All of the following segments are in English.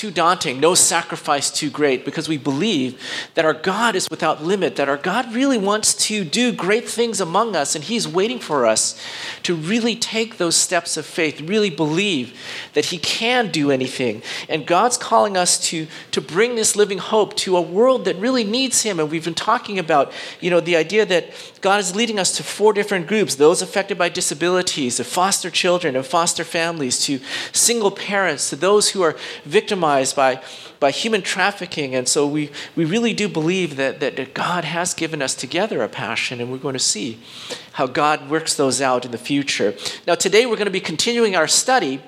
too daunting, no sacrifice too great, because we believe that our God is without limit, that our God really wants to do great things among us, and He's waiting for us to really take those steps of faith, really believe that He can do anything. And God's calling us to, to bring this living hope to a world that really needs Him. And we've been talking about, you know, the idea that God is leading us to four different groups those affected by disabilities, to foster children and foster families, to single parents, to those who are victimized victimized by, by human trafficking. And so we, we really do believe that, that, that God has given us together a passion, and we're going to see how God works those out in the future. Now, today we're going to be continuing our study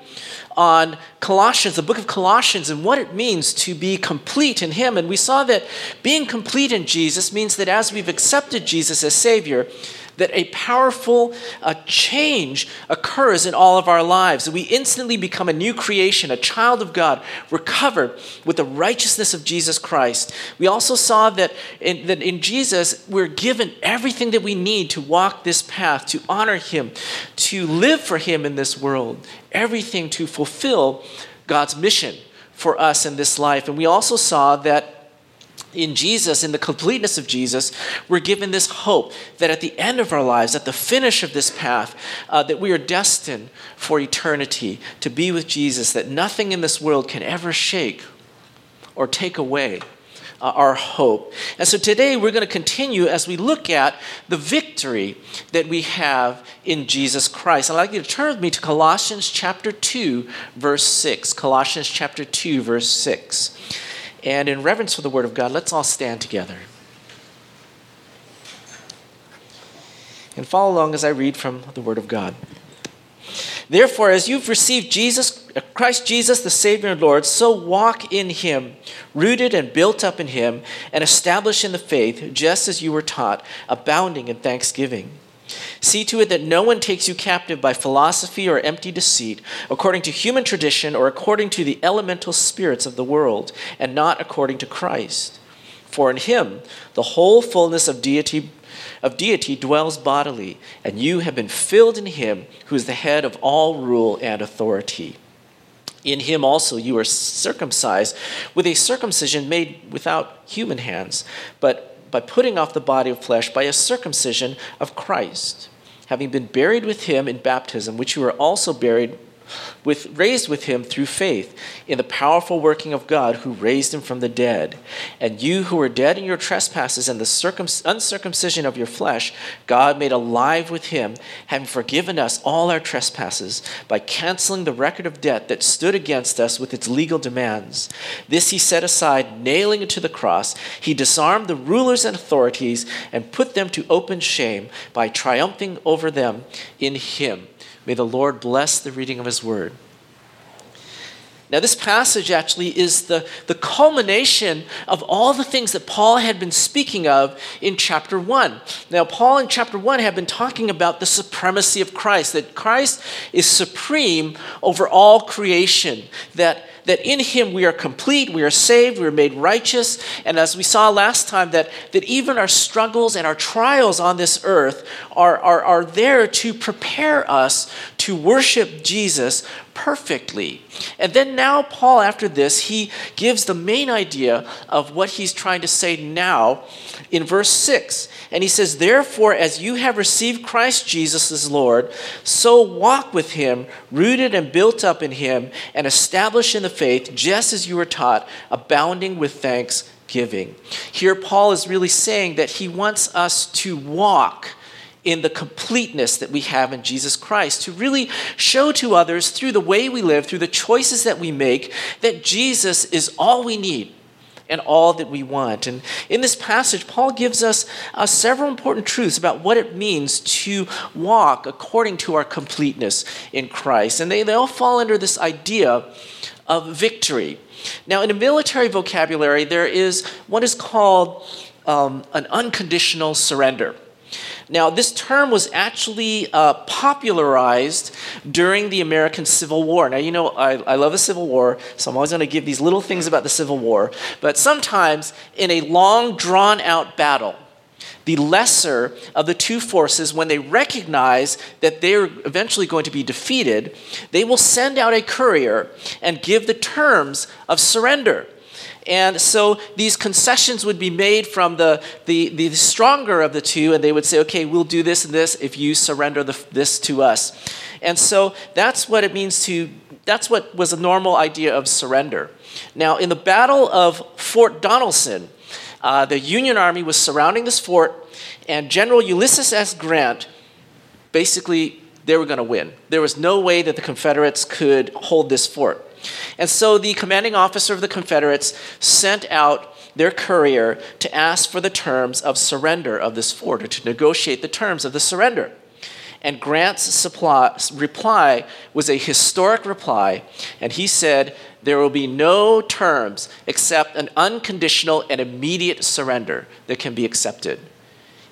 on Colossians, the book of Colossians, and what it means to be complete in Him. And we saw that being complete in Jesus means that as we've accepted Jesus as Savior, that a powerful uh, change occurs in all of our lives. We instantly become a new creation, a child of God, recovered with the righteousness of Jesus Christ. We also saw that in, that in Jesus, we're given everything that we need to walk this path, to honor Him, to live for Him in this world, everything to fulfill God's mission for us in this life. And we also saw that in Jesus, in the completeness of Jesus, we're given this hope that at the end of our lives, at the finish of this path, uh, that we are destined for eternity to be with Jesus, that nothing in this world can ever shake or take away uh, our hope. And so today we're going to continue as we look at the victory that we have in Jesus Christ. I'd like you to turn with me to Colossians chapter 2, verse 6. Colossians chapter 2, verse 6. And in reverence for the Word of God, let's all stand together. And follow along as I read from the Word of God. Therefore, as you've received Jesus, uh, Christ Jesus, the Savior and Lord, so walk in Him, rooted and built up in Him, and established in the faith, just as you were taught, abounding in thanksgiving. See to it that no one takes you captive by philosophy or empty deceit, according to human tradition or according to the elemental spirits of the world, and not according to Christ. For in him the whole fullness of deity of deity dwells bodily, and you have been filled in him who is the head of all rule and authority. In him also you are circumcised with a circumcision made without human hands, but by putting off the body of flesh by a circumcision of Christ, having been buried with him in baptism, which you were also buried with, raised with him through faith in the powerful working of God who raised him from the dead. And you who were dead in your trespasses and the circum- uncircumcision of your flesh, God made alive with him, having forgiven us all our trespasses by canceling the record of debt that stood against us with its legal demands. This he set aside, nailing it to the cross. He disarmed the rulers and authorities and put them to open shame by triumphing over them in him. May the Lord bless the reading of his word. Now, this passage actually is the, the culmination of all the things that Paul had been speaking of in chapter 1. Now, Paul in chapter 1 had been talking about the supremacy of Christ, that Christ is supreme over all creation, that that in him we are complete, we are saved, we are made righteous. And as we saw last time, that, that even our struggles and our trials on this earth are, are, are there to prepare us to worship Jesus perfectly. And then now, Paul, after this, he gives the main idea of what he's trying to say now in verse 6. And he says, Therefore, as you have received Christ Jesus as Lord, so walk with him, rooted and built up in him, and established in the faith, just as you were taught, abounding with thanksgiving. Here, Paul is really saying that he wants us to walk in the completeness that we have in Jesus Christ, to really show to others through the way we live, through the choices that we make, that Jesus is all we need and all that we want. And in this passage, Paul gives us uh, several important truths about what it means to walk according to our completeness in Christ. And they, they all fall under this idea of victory. Now, in a military vocabulary, there is what is called um, an unconditional surrender. Now, this term was actually uh, popularized during the American Civil War. Now, you know, I, I love the Civil War, so I'm always going to give these little things about the Civil War. But sometimes in a long, drawn out battle, the lesser of the two forces, when they recognize that they're eventually going to be defeated, they will send out a courier and give the terms of surrender. And so these concessions would be made from the, the, the stronger of the two, and they would say, okay, we'll do this and this if you surrender the, this to us. And so that's what it means to, that's what was a normal idea of surrender. Now, in the Battle of Fort Donelson, uh, the Union Army was surrounding this fort, and General Ulysses S. Grant basically, they were going to win. There was no way that the Confederates could hold this fort. And so the commanding officer of the Confederates sent out their courier to ask for the terms of surrender of this fort, or to negotiate the terms of the surrender. And Grant's supply, reply was a historic reply, and he said, There will be no terms except an unconditional and immediate surrender that can be accepted.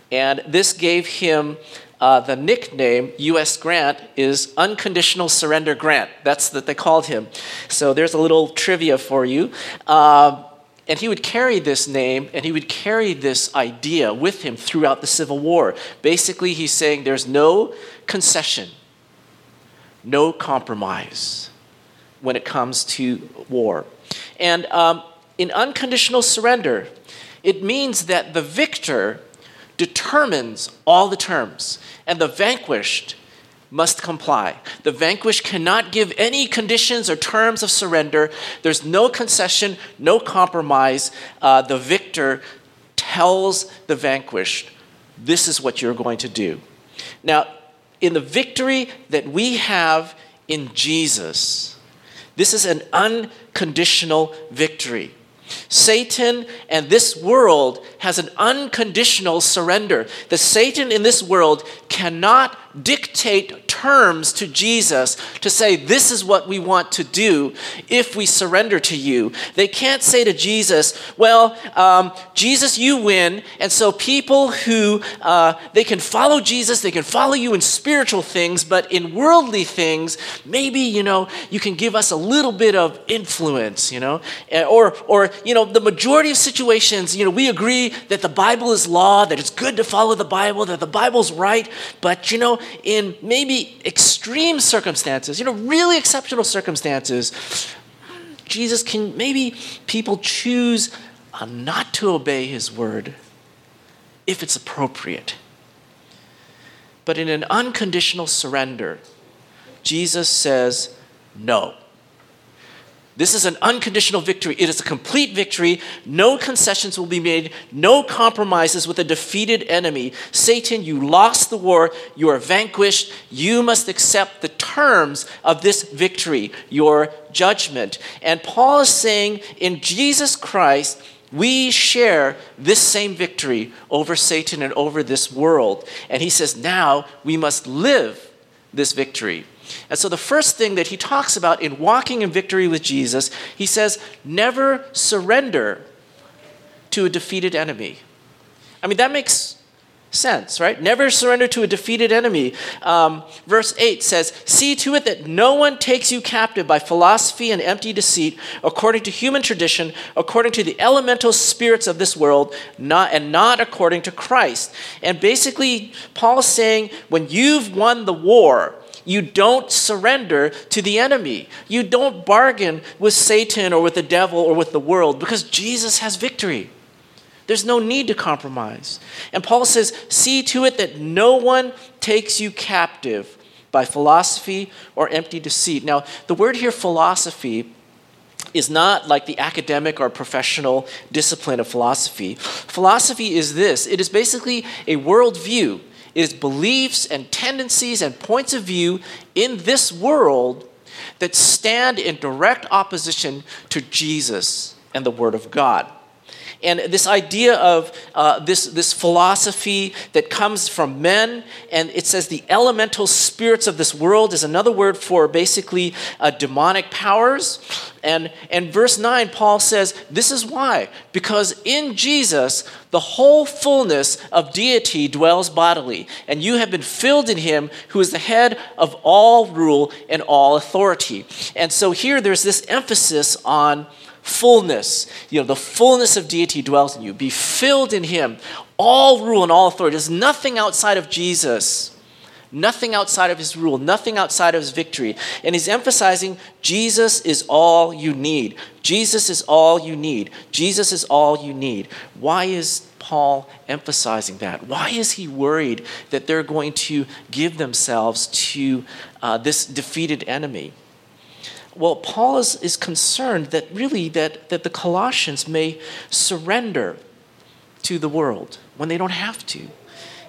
And this gave him uh, the nickname U.S. Grant is Unconditional Surrender Grant. That's what they called him. So there's a little trivia for you. Uh, and he would carry this name and he would carry this idea with him throughout the Civil War. Basically, he's saying there's no concession, no compromise when it comes to war. And um, in unconditional surrender, it means that the victor determines all the terms, and the vanquished must comply. The vanquished cannot give any conditions or terms of surrender. There's no concession, no compromise. Uh, the victor tells the vanquished, This is what you're going to do. Now, in the victory that we have in Jesus, this is an unconditional victory. Satan and this world has an unconditional surrender. The Satan in this world cannot dictate terms to Jesus to say, This is what we want to do if we surrender to you. They can't say to Jesus, Well, um, Jesus, you win. And so people who uh, they can follow Jesus, they can follow you in spiritual things, but in worldly things, maybe, you know, you can give us a little bit of influence, you know, or, or, you know, the majority of situations, you know, we agree that the Bible is law, that it's good to follow the Bible, that the Bible's right, but, you know, in maybe extreme circumstances, you know, really exceptional circumstances, Jesus can, maybe people choose uh, not to obey his word if it's appropriate. But in an unconditional surrender, Jesus says, no. This is an unconditional victory. It is a complete victory. No concessions will be made, no compromises with a defeated enemy. Satan, you lost the war. You are vanquished. You must accept the terms of this victory, your judgment. And Paul is saying in Jesus Christ, we share this same victory over Satan and over this world. And he says, now we must live this victory. And so, the first thing that he talks about in walking in victory with Jesus, he says, never surrender to a defeated enemy. I mean, that makes sense, right? Never surrender to a defeated enemy. Um, verse 8 says, See to it that no one takes you captive by philosophy and empty deceit, according to human tradition, according to the elemental spirits of this world, not, and not according to Christ. And basically, Paul is saying, when you've won the war, you don't surrender to the enemy. You don't bargain with Satan or with the devil or with the world because Jesus has victory. There's no need to compromise. And Paul says, See to it that no one takes you captive by philosophy or empty deceit. Now, the word here, philosophy, is not like the academic or professional discipline of philosophy. Philosophy is this it is basically a worldview is beliefs and tendencies and points of view in this world that stand in direct opposition to Jesus and the Word of God. And this idea of uh, this, this philosophy that comes from men, and it says the elemental spirits of this world is another word for basically uh, demonic powers. And, and verse 9, Paul says, This is why. Because in Jesus, the whole fullness of deity dwells bodily, and you have been filled in him who is the head of all rule and all authority. And so here there's this emphasis on fullness. You know, the fullness of deity dwells in you. Be filled in him. All rule and all authority. There's nothing outside of Jesus. Nothing outside of his rule, nothing outside of his victory. And he's emphasizing Jesus is all you need. Jesus is all you need. Jesus is all you need. Why is Paul emphasizing that? Why is he worried that they're going to give themselves to uh, this defeated enemy? Well, Paul is, is concerned that really that, that the Colossians may surrender to the world when they don't have to.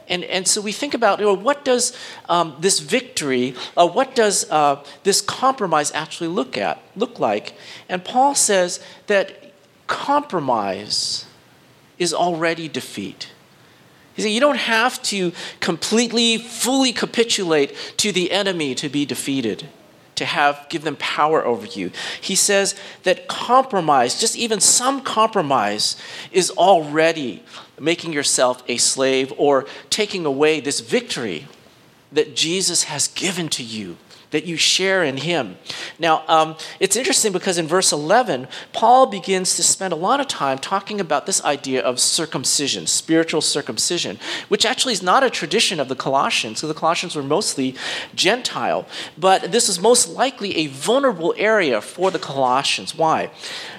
And, and so we think about you know, what does um, this victory, uh, what does uh, this compromise actually look at, look like? And Paul says that compromise is already defeat. He said you don't have to completely, fully capitulate to the enemy to be defeated to have give them power over you. He says that compromise, just even some compromise, is already making yourself a slave or taking away this victory that Jesus has given to you that you share in Him. Now, um, it's interesting because in verse 11, Paul begins to spend a lot of time talking about this idea of circumcision, spiritual circumcision, which actually is not a tradition of the Colossians, because the Colossians were mostly Gentile. But this is most likely a vulnerable area for the Colossians. Why?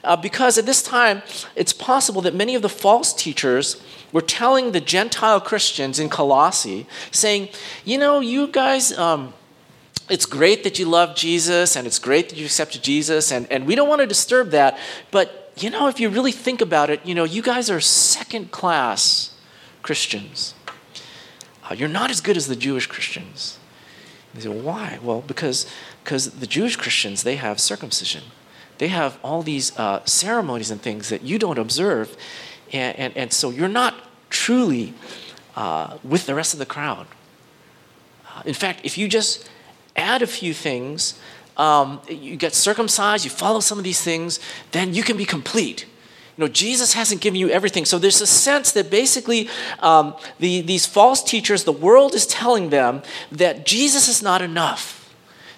Uh, because at this time, it's possible that many of the false teachers were telling the Gentile Christians in Colossae, saying, you know, you guys. Um, it's great that you love Jesus and it's great that you accepted Jesus, and, and we don't want to disturb that. But, you know, if you really think about it, you know, you guys are second class Christians. Uh, you're not as good as the Jewish Christians. They say, why? Well, because because the Jewish Christians, they have circumcision. They have all these uh, ceremonies and things that you don't observe. And, and, and so you're not truly uh, with the rest of the crowd. Uh, in fact, if you just add a few things, um, you get circumcised, you follow some of these things, then you can be complete. You know, Jesus hasn't given you everything. So there's a sense that basically um, the, these false teachers, the world is telling them that Jesus is not enough.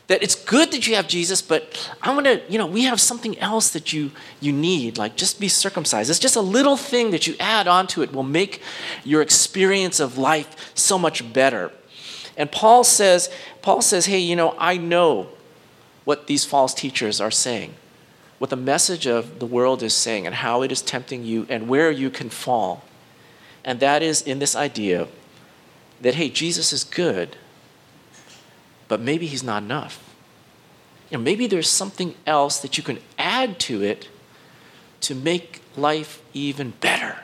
That it's good that you have Jesus, but I'm gonna, you know, we have something else that you you need, like just be circumcised. It's just a little thing that you add onto it will make your experience of life so much better. And Paul says, Paul says, hey, you know, I know what these false teachers are saying, what the message of the world is saying, and how it is tempting you, and where you can fall. And that is in this idea that, hey, Jesus is good, but maybe he's not enough. You know, maybe there's something else that you can add to it to make life even better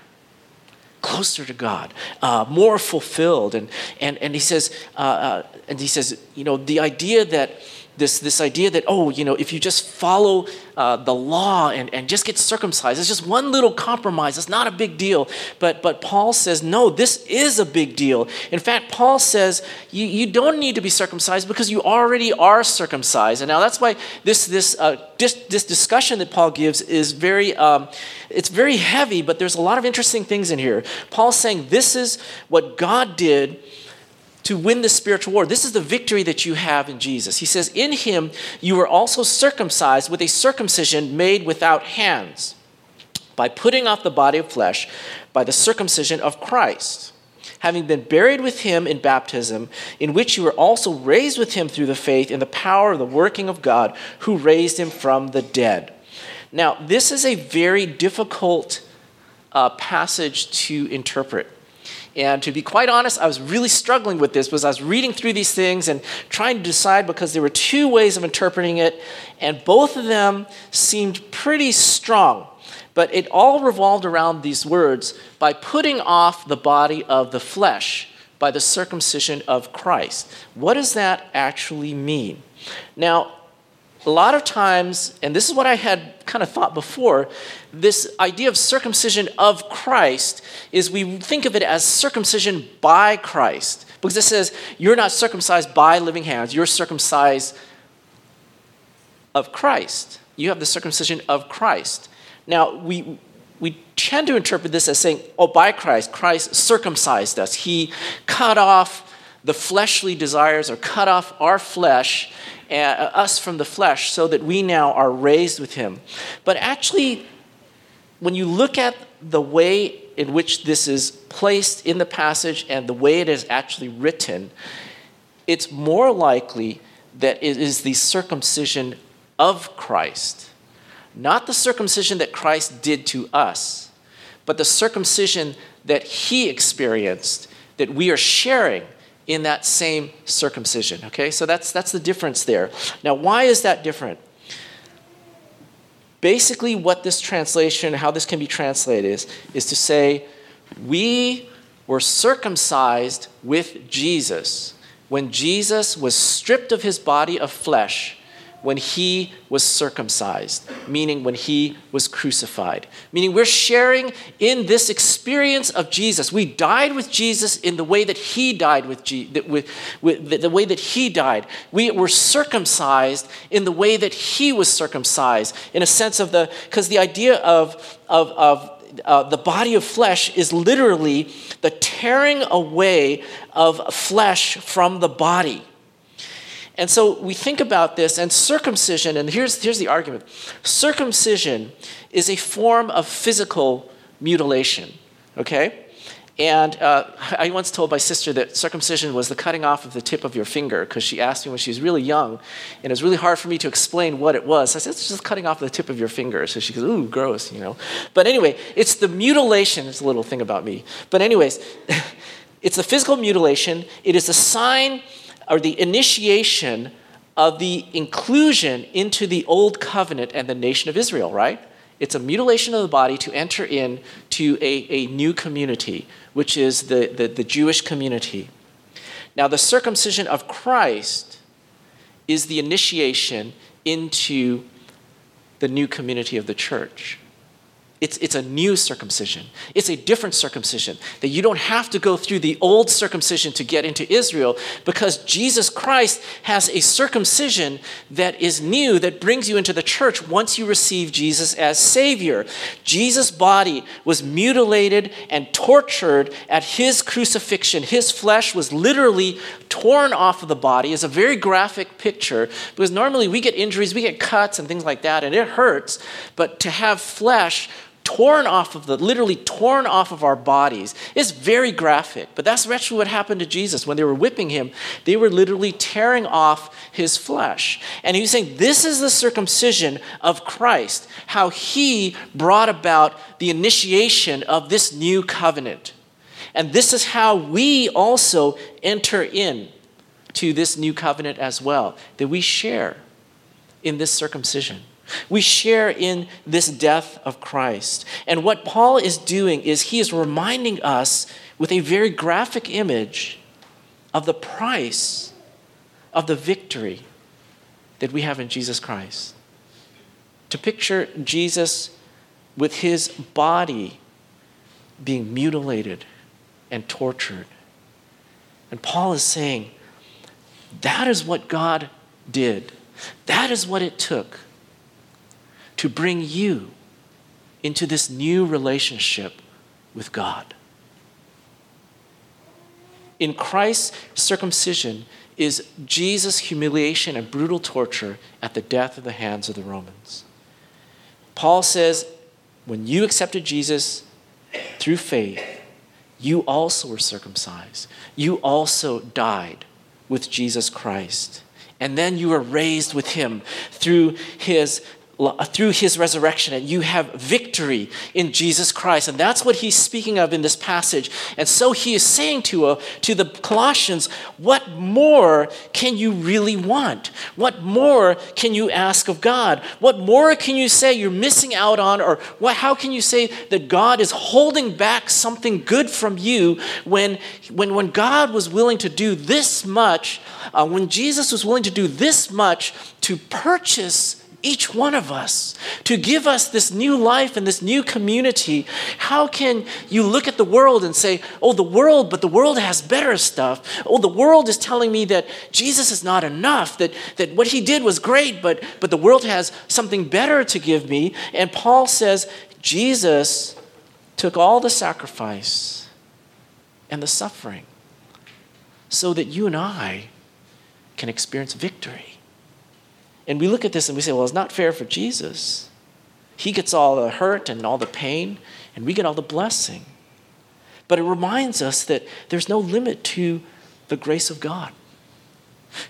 closer to God, uh, more fulfilled. And, and, and he says, uh, uh, and he says, you know, the idea that this, this idea that, oh, you know, if you just follow uh, the law and, and just get circumcised, it's just one little compromise. It's not a big deal. But, but Paul says, no, this is a big deal. In fact, Paul says, you, you don't need to be circumcised because you already are circumcised. And now that's why this, this, uh, this, this discussion that Paul gives is very, um, it's very heavy, but there's a lot of interesting things in here. Paul's saying this is what God did to win the spiritual war. This is the victory that you have in Jesus. He says, In him you were also circumcised with a circumcision made without hands, by putting off the body of flesh by the circumcision of Christ, having been buried with him in baptism, in which you were also raised with him through the faith in the power of the working of God who raised him from the dead. Now, this is a very difficult uh, passage to interpret and to be quite honest, I was really struggling with this because I was reading through these things and trying to decide because there were two ways of interpreting it, and both of them seemed pretty strong. But it all revolved around these words by putting off the body of the flesh by the circumcision of Christ. What does that actually mean? Now, a lot of times, and this is what I had kind of thought before, this idea of circumcision of Christ is we think of it as circumcision by Christ. Because it says, you're not circumcised by living hands, you're circumcised of Christ. You have the circumcision of Christ. Now, we, we tend to interpret this as saying, oh, by Christ, Christ circumcised us. He cut off the fleshly desires or cut off our flesh, Uh, us from the flesh, so that we now are raised with him. But actually, when you look at the way in which this is placed in the passage and the way it is actually written, it's more likely that it is the circumcision of Christ, not the circumcision that Christ did to us, but the circumcision that he experienced that we are sharing in that same circumcision. Okay, so that's, that's the difference there. Now, why is that different? Basically, what this translation, how this can be translated, is, is to say, we were circumcised with Jesus when Jesus was stripped of his body of flesh when he was circumcised, meaning when he was crucified. Meaning we're sharing in this experience of Jesus. We died with Jesus in the way that he died with, Je- with, with the, the way that he died. We were circumcised in the way that he was circumcised, in a sense of the, because the idea of, of, of uh, the body of flesh is literally the tearing away of flesh from the body. And so we think about this, and circumcision, and here's, here's the argument circumcision is a form of physical mutilation, okay? And uh, I once told my sister that circumcision was the cutting off of the tip of your finger because she asked me when she was really young, and it was really hard for me to explain what it was. I said, it's just cutting off the tip of your finger. So she goes, ooh, gross, you know. But anyway, it's the mutilation. It's a little thing about me. But, anyways, it's the physical mutilation. It is a sign or the initiation of the inclusion into the old covenant and the nation of Israel, right? It's a mutilation of the body to enter into a, a new community, which is the, the, the Jewish community. Now, the circumcision of Christ is the initiation into the new community of the church. It's, it's a new circumcision. It's a different circumcision. That you don't have to go through the old circumcision to get into Israel because Jesus Christ has a circumcision that is new that brings you into the church once you receive Jesus as Savior. Jesus' body was mutilated and tortured at his crucifixion. His flesh was literally torn off of the body. It's a very graphic picture because normally we get injuries, we get cuts and things like that, and it hurts. But to have flesh, torn off of the literally torn off of our bodies. It's very graphic but that's actually what happened to jesus. When they were whipping him they were literally tearing off his flesh. And he's saying this is the circumcision of christ how he brought about the initiation of this new covenant. And this is how we also enter in to this new covenant as well that we share in this circumcision we share in this death of Christ. And what Paul is doing is he is reminding us with a very graphic image of the price of the victory that we have in Jesus Christ. To picture Jesus with his body being mutilated and tortured. And Paul is saying, that is what God did. That is what it took to bring you into this new relationship with God. In Christ's circumcision is Jesus' humiliation and brutal torture at the death of the hands of the Romans. Paul says, when you accepted Jesus through faith, you also were circumcised. You also died with Jesus Christ. And then you were raised with him through his through his resurrection, and you have victory in Jesus Christ. And that's what he's speaking of in this passage. And so he is saying to, uh, to the Colossians, What more can you really want? What more can you ask of God? What more can you say you're missing out on? Or what, how can you say that God is holding back something good from you when, when, when God was willing to do this much, uh, when Jesus was willing to do this much to purchase each one of us, to give us this new life and this new community. How can you look at the world and say, oh, the world, but the world has better stuff? Oh, the world is telling me that Jesus is not enough, that, that what he did was great, but, but the world has something better to give me. And Paul says, Jesus took all the sacrifice and the suffering so that you and I can experience victory. And we look at this and we say, well, it's not fair for Jesus. He gets all the hurt and all the pain, and we get all the blessing. But it reminds us that there's no limit to the grace of God.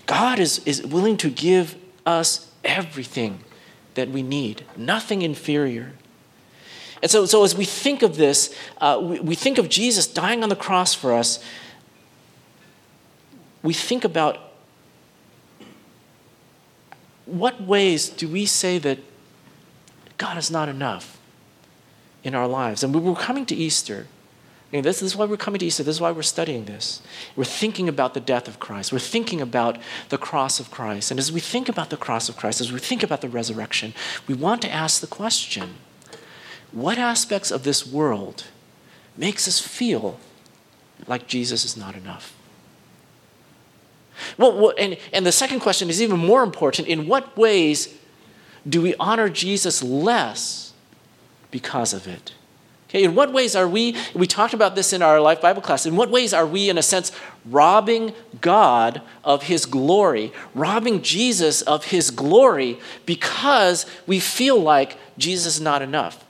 God is, is willing to give us everything that we need, nothing inferior. And so, so as we think of this, uh, we, we think of Jesus dying on the cross for us, we think about what ways do we say that God is not enough in our lives? And we're coming to Easter. this, is why we're coming to Easter. This is why we're studying this. We're thinking about the death of Christ. We're thinking about the cross of Christ. And as we think about the cross of Christ, as we think about the resurrection, we want to ask the question what aspects of this world makes us feel like Jesus is not enough? Well, and, and the second question is even more important. In what ways do we honor Jesus less because of it? Okay, in what ways are we, we talked about this in our Life Bible class, in what ways are we, in a sense, robbing God of his glory, robbing Jesus of his glory because we feel like Jesus is not enough?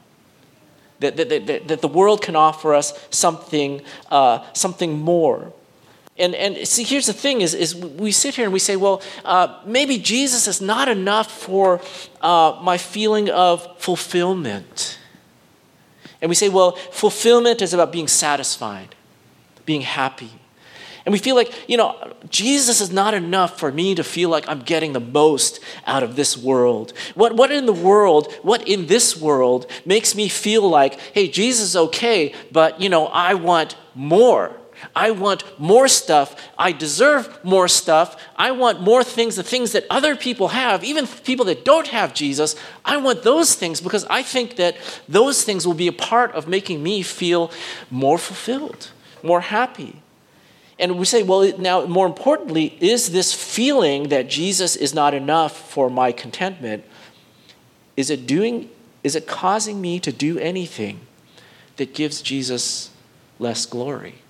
That, that, that, that the world can offer us something, uh, something more. And, and see, here's the thing is, is we sit here and we say, well, uh, maybe Jesus is not enough for uh, my feeling of fulfillment. And we say, well, fulfillment is about being satisfied, being happy. And we feel like, you know, Jesus is not enough for me to feel like I'm getting the most out of this world. What, what in the world, what in this world makes me feel like, hey, Jesus is okay, but, you know, I want more. I want more stuff. I deserve more stuff. I want more things, the things that other people have, even people that don't have Jesus. I want those things because I think that those things will be a part of making me feel more fulfilled, more happy. And we say, well, now, more importantly, is this feeling that Jesus is not enough for my contentment, is it doing, is it causing me to do anything that gives Jesus less glory?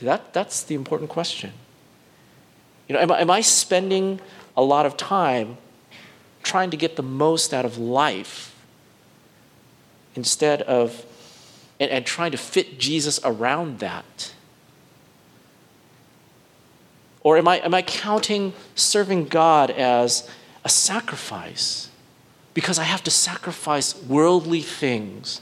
That, that's the important question. You know, am, am I spending a lot of time trying to get the most out of life instead of, and, and trying to fit Jesus around that? Or am I, am I counting serving God as a sacrifice? Because I have to sacrifice worldly things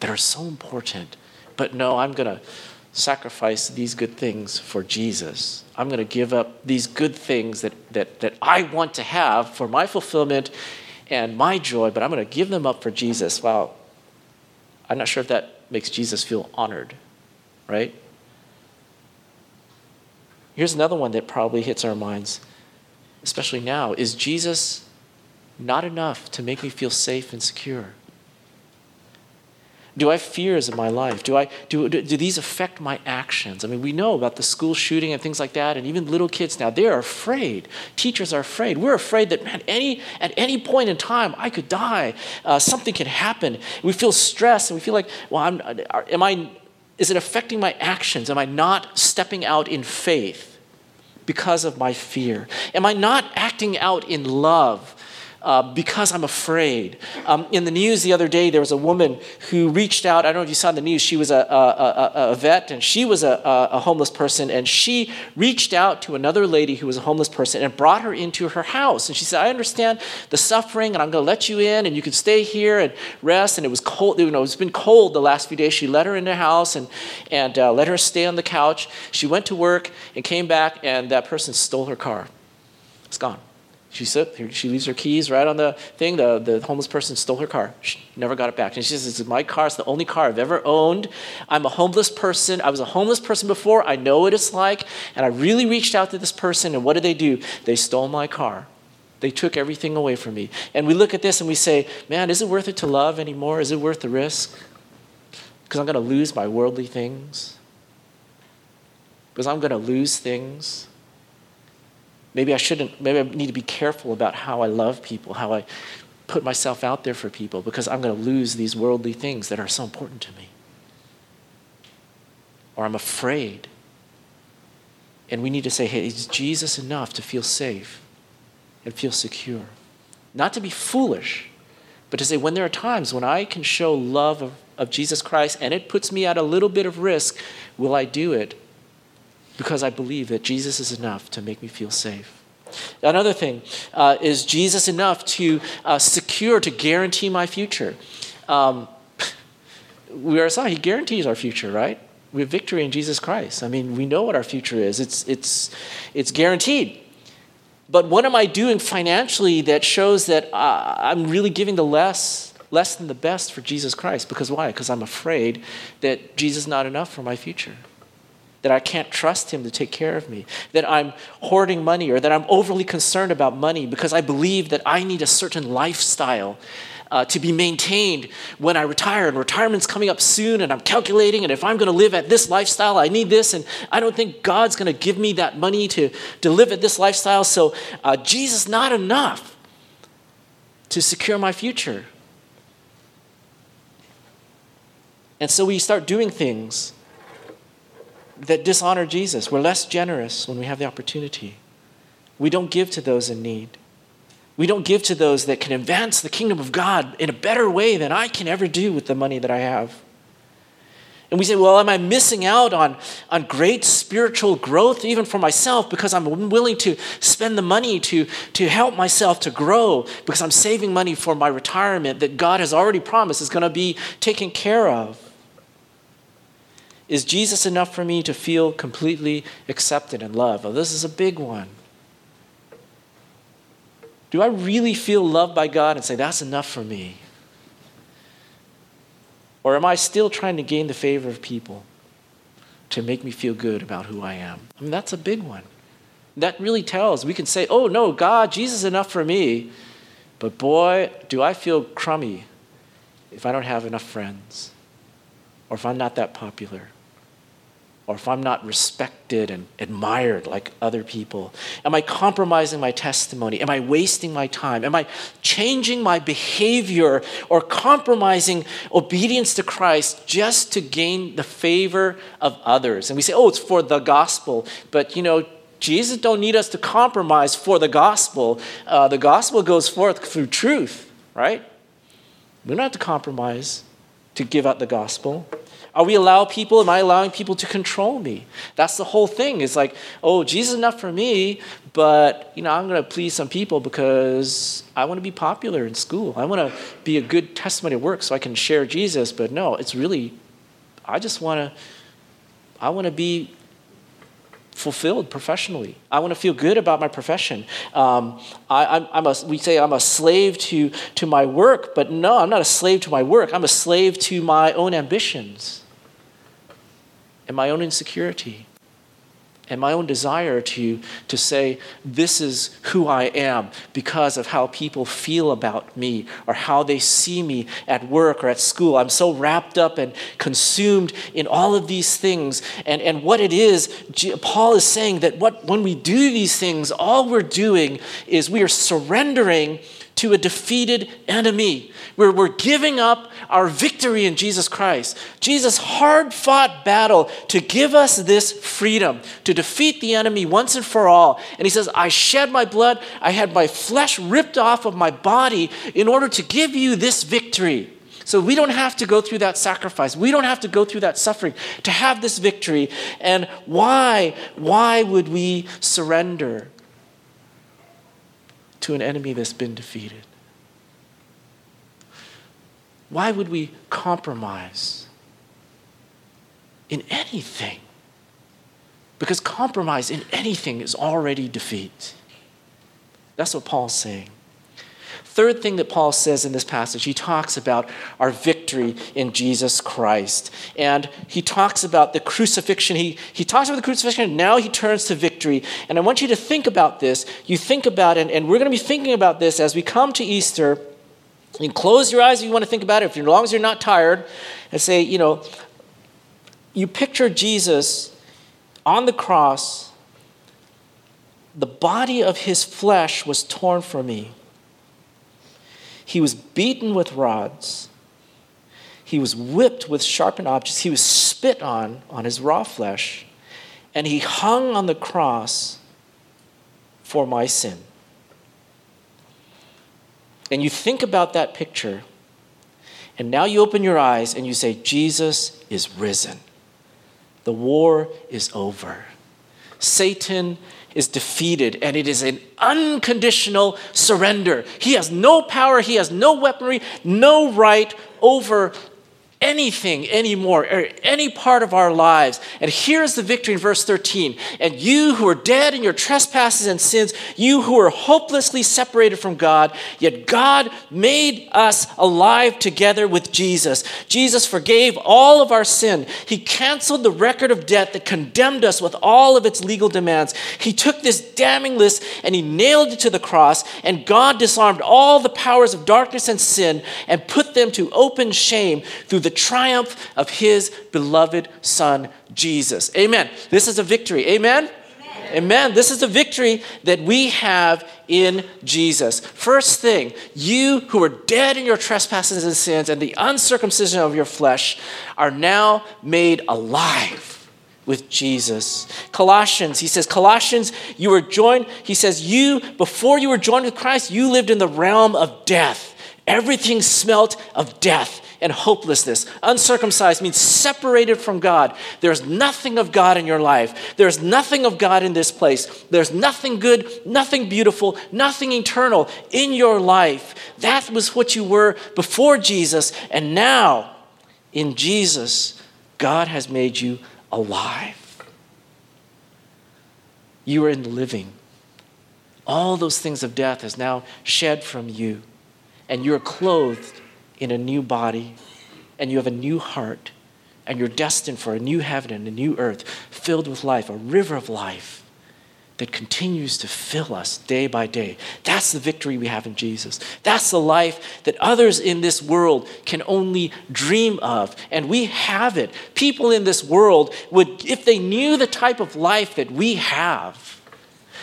that are so important. But no, I'm going to sacrifice these good things for Jesus. I'm going to give up these good things that, that, that I want to have for my fulfillment and my joy, but I'm going to give them up for Jesus. Wow. I'm not sure if that makes Jesus feel honored, right? Here's another one that probably hits our minds, especially now. Is Jesus not enough to make me feel safe and secure? Do I have fears in my life? Do, I, do, do, do, these affect my actions? I mean, we know about the school shooting and things like that, and even little kids now, they are afraid. Teachers are afraid. We're afraid that, man, any, at any point in time, I could die. Uh, something could happen. We feel stressed, and we feel like, well, I'm, am I, is it affecting my actions? Am I not stepping out in faith because of my fear? Am I not acting out in love? Uh, because I'm afraid. Um, in the news the other day, there was a woman who reached out. I don't know if you saw the news. She was a, a, a, a vet and she was a, homeless person. And she reached out to another lady who was a homeless person and brought her into her house. And she said, I understand the suffering and I'm going to let you in and you can stay here and rest. And it was cold. You know, it's been cold the last few days. She let her in the house and, and uh, let her stay on the couch. She went to work and came back and that person stole her car. It's gone. She said she leaves her keys right on the thing. The, the homeless person stole her car. She never got it back. And she says, This is my car. It's the only car I've ever owned. I'm a homeless person. I was a homeless person before. I know what it's like. And I really reached out to this person. And what did they do? They stole my car. They took everything away from me. And we look at this and we say, Man, is it worth it to love anymore? Is it worth the risk? Because I'm going to lose my worldly things. Because I'm going to lose things. Maybe I shouldn't, maybe I need to be careful about how I love people, how I put myself out there for people, because I'm going to lose these worldly things that are so important to me. Or I'm afraid. And we need to say, hey, is Jesus enough to feel safe and feel secure? Not to be foolish, but to say, when there are times when I can show love of, of Jesus Christ and it puts me at a little bit of risk, will I do it because I believe that Jesus is enough to make me feel safe? Another thing uh, is Jesus enough to uh, secure, to guarantee my future? Um, we are saw he guarantees our future, right? We have victory in Jesus Christ. I mean, we know what our future is. It's, it's, it's guaranteed. But what am I doing financially that shows that uh, I'm really giving the less, less than the best for Jesus Christ? Because why? Because I'm afraid that Jesus is not enough for my future. That I can't trust him to take care of me. That I'm hoarding money or that I'm overly concerned about money because I believe that I need a certain lifestyle uh, to be maintained when I retire. And retirement's coming up soon, and I'm calculating, and if I'm going to live at this lifestyle, I need this, and I don't think God's going to give me that money to, to live at this lifestyle. So, uh, Jesus, not enough to secure my future. And so we start doing things that dishonor Jesus. We're less generous when we have the opportunity. We don't give to those in need. We don't give to those that can advance the kingdom of God in a better way than I can ever do with the money that I have. And we say, well, am I missing out on, on great spiritual growth even for myself because I'm willing to spend the money to, to help myself to grow because I'm saving money for my retirement that God has already promised is going to be taken care of? Is Jesus enough for me to feel completely accepted and loved? Well, this is a big one. Do I really feel loved by God and say, that's enough for me? Or am I still trying to gain the favor of people to make me feel good about who I am? I mean, that's a big one. That really tells. We can say, oh, no, God, Jesus is enough for me. But boy, do I feel crummy if I don't have enough friends or if I'm not that popular or if I'm not respected and admired like other people? Am I compromising my testimony? Am I wasting my time? Am I changing my behavior or compromising obedience to Christ just to gain the favor of others? And we say, oh, it's for the gospel. But, you know, Jesus don't need us to compromise for the gospel. Uh, the gospel goes forth through truth, right? We don't have to compromise to give out the gospel. Are we allow people? Am I allowing people to control me? That's the whole thing. It's like, oh, Jesus is enough for me, but you know, I'm going to please some people because I want to be popular in school. I want to be a good testimony at work so I can share Jesus. But no, it's really, I just want to, I want to be fulfilled professionally. I want to feel good about my profession. Um, I, am a, we say I'm a slave to, to my work, but no, I'm not a slave to my work. I'm a slave to my own ambitions and my own insecurity and my own desire to, to say, This is who I am because of how people feel about me or how they see me at work or at school. I'm so wrapped up and consumed in all of these things. And, and what it is, Paul is saying that what, when we do these things, all we're doing is we are surrendering to a defeated enemy. Where we're giving up our victory in Jesus Christ. Jesus' hard fought battle to give us this freedom, to defeat the enemy once and for all. And he says, I shed my blood, I had my flesh ripped off of my body in order to give you this victory. So we don't have to go through that sacrifice. We don't have to go through that suffering to have this victory. And why? Why would we surrender to an enemy that's been defeated? Why would we compromise in anything? Because compromise in anything is already defeat. That's what Paul's saying. Third thing that Paul says in this passage, he talks about our victory in Jesus Christ. And he talks about the crucifixion. He, he talks about the crucifixion, and now he turns to victory. And I want you to think about this. You think about it, and we're going to be thinking about this as we come to Easter can close your eyes if you want to think about it, if, as long as you're not tired, and say, you know, you picture Jesus on the cross, the body of his flesh was torn from me. He was beaten with rods. He was whipped with sharpened objects. He was spit on on his raw flesh. and he hung on the cross for my sin. And you think about that picture, and now you open your eyes and you say, Jesus is risen. The war is over. Satan is defeated, and it is an unconditional surrender. He has no power, he has no weaponry, no right over anything anymore, or any part of our lives. And here's the victory in verse 13. And you who are dead in your trespasses and sins, you who are hopelessly separated from God, yet God made us alive together with Jesus. Jesus forgave all of our sin. He canceled the record of debt that condemned us with all of its legal demands. He took this damning list and he nailed it to the cross, and God disarmed all the powers of darkness and sin and put them to open shame through the the triumph of his beloved Son, Jesus. Amen. This is a victory. Amen. Amen. Amen. This is a victory that we have in Jesus. First thing, you who are dead in your trespasses and sins and the uncircumcision of your flesh are now made alive with Jesus. Colossians, he says, Colossians, you were joined, he says, you, before you were joined with Christ, you lived in the realm of death. Everything smelt of death and hopelessness. Uncircumcised means separated from God. There's nothing of God in your life. There's nothing of God in this place. There's nothing good, nothing beautiful, nothing eternal in your life. That was what you were before Jesus. And now, in Jesus, God has made you alive. You are in the living. All those things of death is now shed from you, and you're clothed in a new body, and you have a new heart, and you're destined for a new heaven and a new earth filled with life, a river of life that continues to fill us day by day. That's the victory we have in Jesus. That's the life that others in this world can only dream of. And we have it. People in this world would, if they knew the type of life that we have,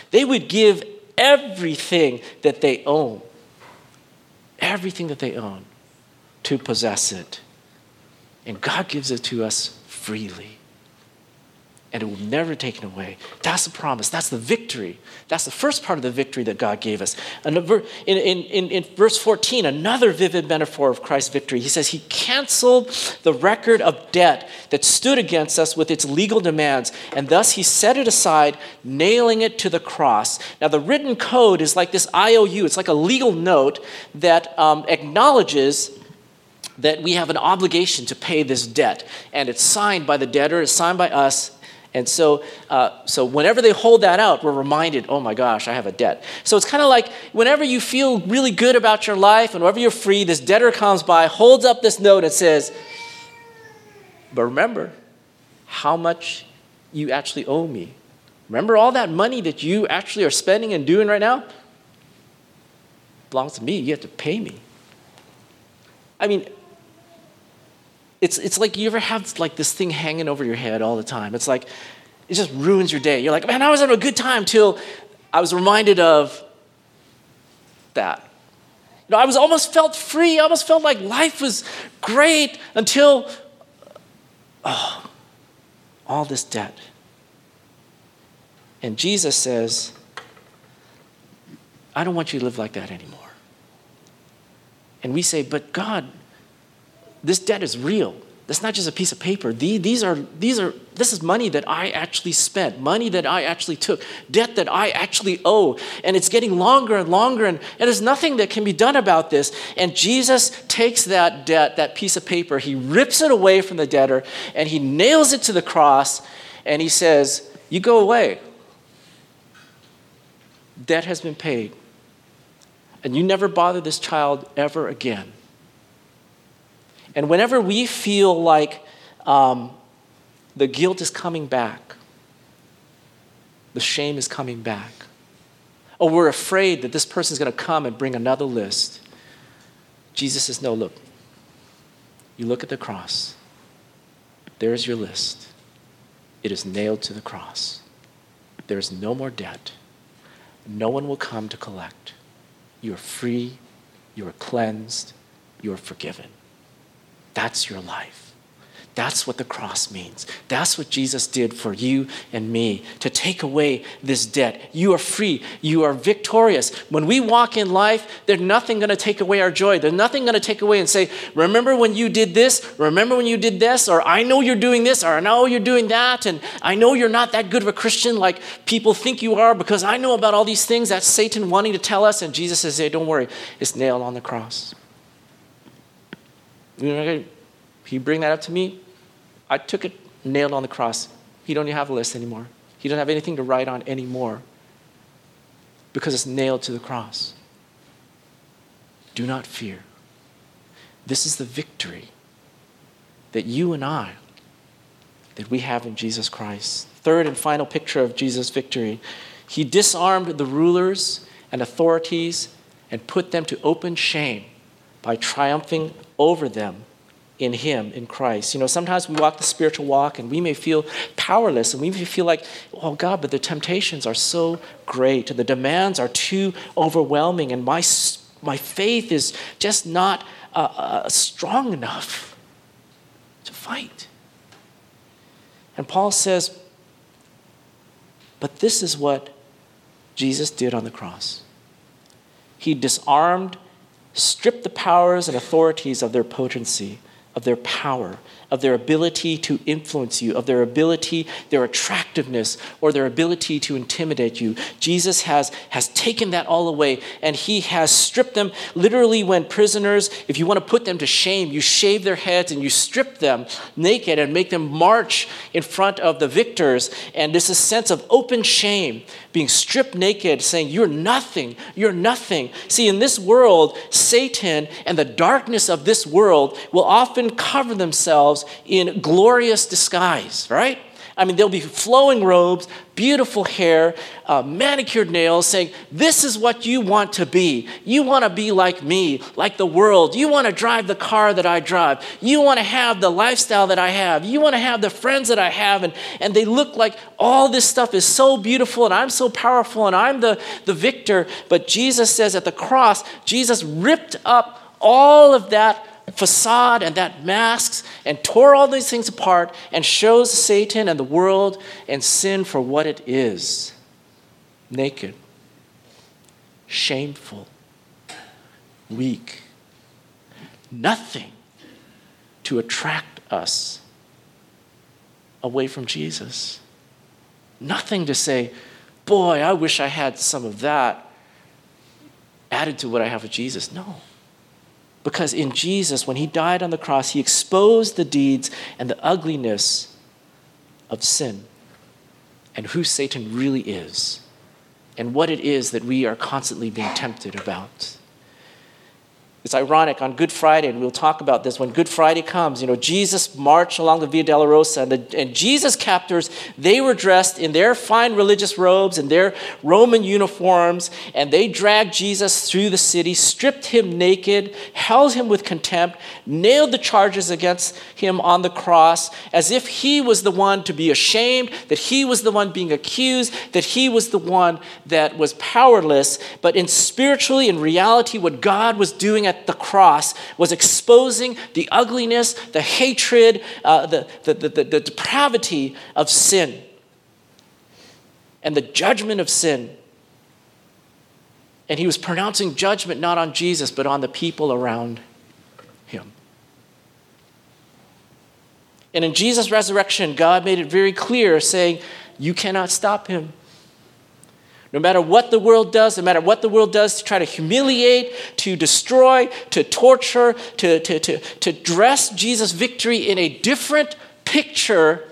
they would give everything that they own. Everything that they own to possess it. And God gives it to us freely. And it will never taken away. That's the promise. That's the victory. That's the first part of the victory that God gave us. In, in, in, in verse 14, another vivid metaphor of Christ's victory. He says, He canceled the record of debt that stood against us with its legal demands, and thus He set it aside, nailing it to the cross. Now, the written code is like this IOU, it's like a legal note that um, acknowledges that we have an obligation to pay this debt. And it's signed by the debtor, it's signed by us. And so, uh, so whenever they hold that out, we're reminded, oh my gosh, I have a debt. So it's kind of like whenever you feel really good about your life and whenever you're free, this debtor comes by, holds up this note, and says, but remember how much you actually owe me. Remember all that money that you actually are spending and doing right now? Belongs to me. You have to pay me. I mean, it's, it's like you ever have like this thing hanging over your head all the time. It's like, it just ruins your day. You're like, man, I was having a good time till I was reminded of that. You know, I was almost felt free. I almost felt like life was great until, oh, all this debt. And Jesus says, I don't want you to live like that anymore. And we say, but God, this debt is real. That's not just a piece of paper. These are, these are, this is money that I actually spent, money that I actually took, debt that I actually owe. And it's getting longer and longer, and, and there's nothing that can be done about this. And Jesus takes that debt, that piece of paper, he rips it away from the debtor, and he nails it to the cross, and he says, You go away. Debt has been paid. And you never bother this child ever again. And whenever we feel like um, the guilt is coming back, the shame is coming back, or we're afraid that this person is going to come and bring another list, Jesus says, No, look. You look at the cross, there's your list. It is nailed to the cross. There is no more debt. No one will come to collect. You are free, you are cleansed, you are forgiven. That's your life. That's what the cross means. That's what Jesus did for you and me to take away this debt. You are free. You are victorious. When we walk in life, there's nothing going to take away our joy. There's nothing going to take away and say, Remember when you did this? Remember when you did this? Or I know you're doing this, or I know you're doing that. And I know you're not that good of a Christian like people think you are because I know about all these things that Satan wanting to tell us. And Jesus says, Hey, don't worry, it's nailed on the cross. You bring that up to me, I took it nailed on the cross. He don't even have a list anymore. He don't have anything to write on anymore because it's nailed to the cross. Do not fear. This is the victory that you and I that we have in Jesus Christ. Third and final picture of Jesus' victory. He disarmed the rulers and authorities and put them to open shame by triumphing over them in Him, in Christ. You know, sometimes we walk the spiritual walk and we may feel powerless and we may feel like, oh God, but the temptations are so great and the demands are too overwhelming and my, my faith is just not uh, uh, strong enough to fight. And Paul says, but this is what Jesus did on the cross. He disarmed, stripped the powers and authorities of their potency of their power, of their ability to influence you, of their ability, their attractiveness, or their ability to intimidate you. Jesus has, has taken that all away and he has stripped them. Literally, when prisoners, if you want to put them to shame, you shave their heads and you strip them naked and make them march in front of the victors. And this is a sense of open shame, being stripped naked, saying, You're nothing, you're nothing. See, in this world, Satan and the darkness of this world will often cover themselves in glorious disguise, right? I mean, they'll be flowing robes, beautiful hair, uh, manicured nails, saying, This is what you want to be. You want to be like me, like the world. You want to drive the car that I drive. You want to have the lifestyle that I have. You want to have the friends that I have. And, and they look like all this stuff is so beautiful, and I'm so powerful, and I'm the, the victor. But Jesus says at the cross, Jesus ripped up all of that facade and that masks and tore all these things apart and shows Satan and the world and sin for what it is naked, shameful, weak, nothing to attract us away from Jesus. Nothing to say, boy, I wish I had some of that added to what I have with Jesus. No. Because in Jesus, when he died on the cross, he exposed the deeds and the ugliness of sin and who Satan really is and what it is that we are constantly being tempted about. It's ironic on Good Friday, and we'll talk about this when Good Friday comes. You know, Jesus marched along the Via Dolorosa, and, the, and Jesus' captors, they were dressed in their fine religious robes and their Roman uniforms, and they dragged Jesus through the city, stripped him naked, held him with contempt, nailed the charges against him on the cross, as if he was the one to be ashamed, that he was the one being accused, that he was the one that was powerless. But in spiritually, in reality, what God was doing at the cross was exposing the ugliness, the hatred, uh, the, the, the, the depravity of sin and the judgment of sin. And he was pronouncing judgment not on Jesus, but on the people around him. And in Jesus' resurrection, God made it very clear, saying, You cannot stop him. No matter what the world does, no matter what the world does to try to humiliate, to destroy, to torture, to, to, to, to dress Jesus' victory in a different picture,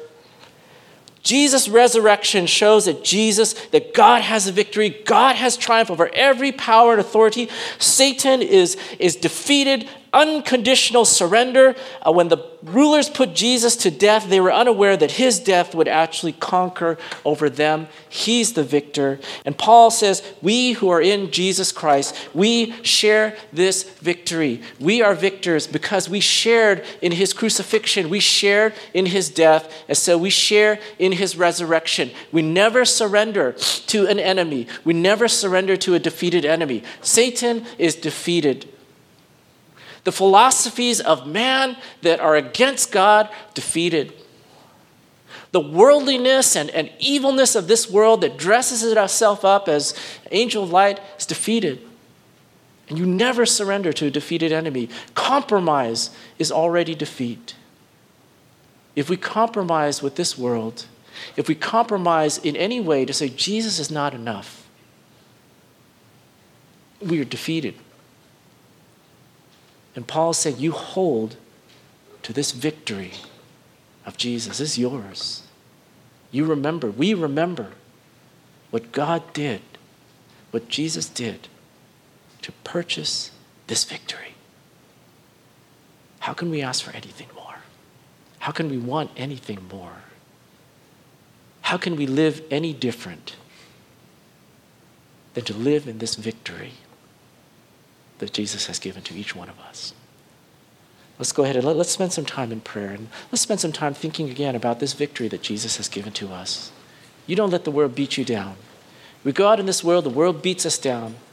Jesus' resurrection shows that Jesus, that God has a victory. God has triumph over every power and authority. Satan is, is defeated unconditional surrender. Uh, when the rulers put Jesus to death, they were unaware that his death would actually conquer over them. He's the victor. And Paul says, We who are in Jesus Christ, we share this victory. We are victors because we shared in his crucifixion, we shared in his death, and so we share in his resurrection. We never surrender to an enemy, we never surrender to a defeated enemy. Satan is defeated. The philosophies of man that are against God, defeated. The worldliness and, and evilness of this world that dresses itself up as angel of light is defeated. And you never surrender to a defeated enemy. Compromise is already defeat. If we compromise with this world, if we compromise in any way to say Jesus is not enough, we are defeated. And Paul said, You hold to this victory of Jesus. Is yours. You remember, we remember what God did, what Jesus did to purchase this victory. How can we ask for anything more? How can we want anything more? How can we live any different than to live in this victory that Jesus has given to each one of us? Let's go ahead and let, us spend some time in prayer and let's spend some time thinking again about this victory that Jesus has given to us. You don't let the world beat you down. We go out in this world, the world beats us down.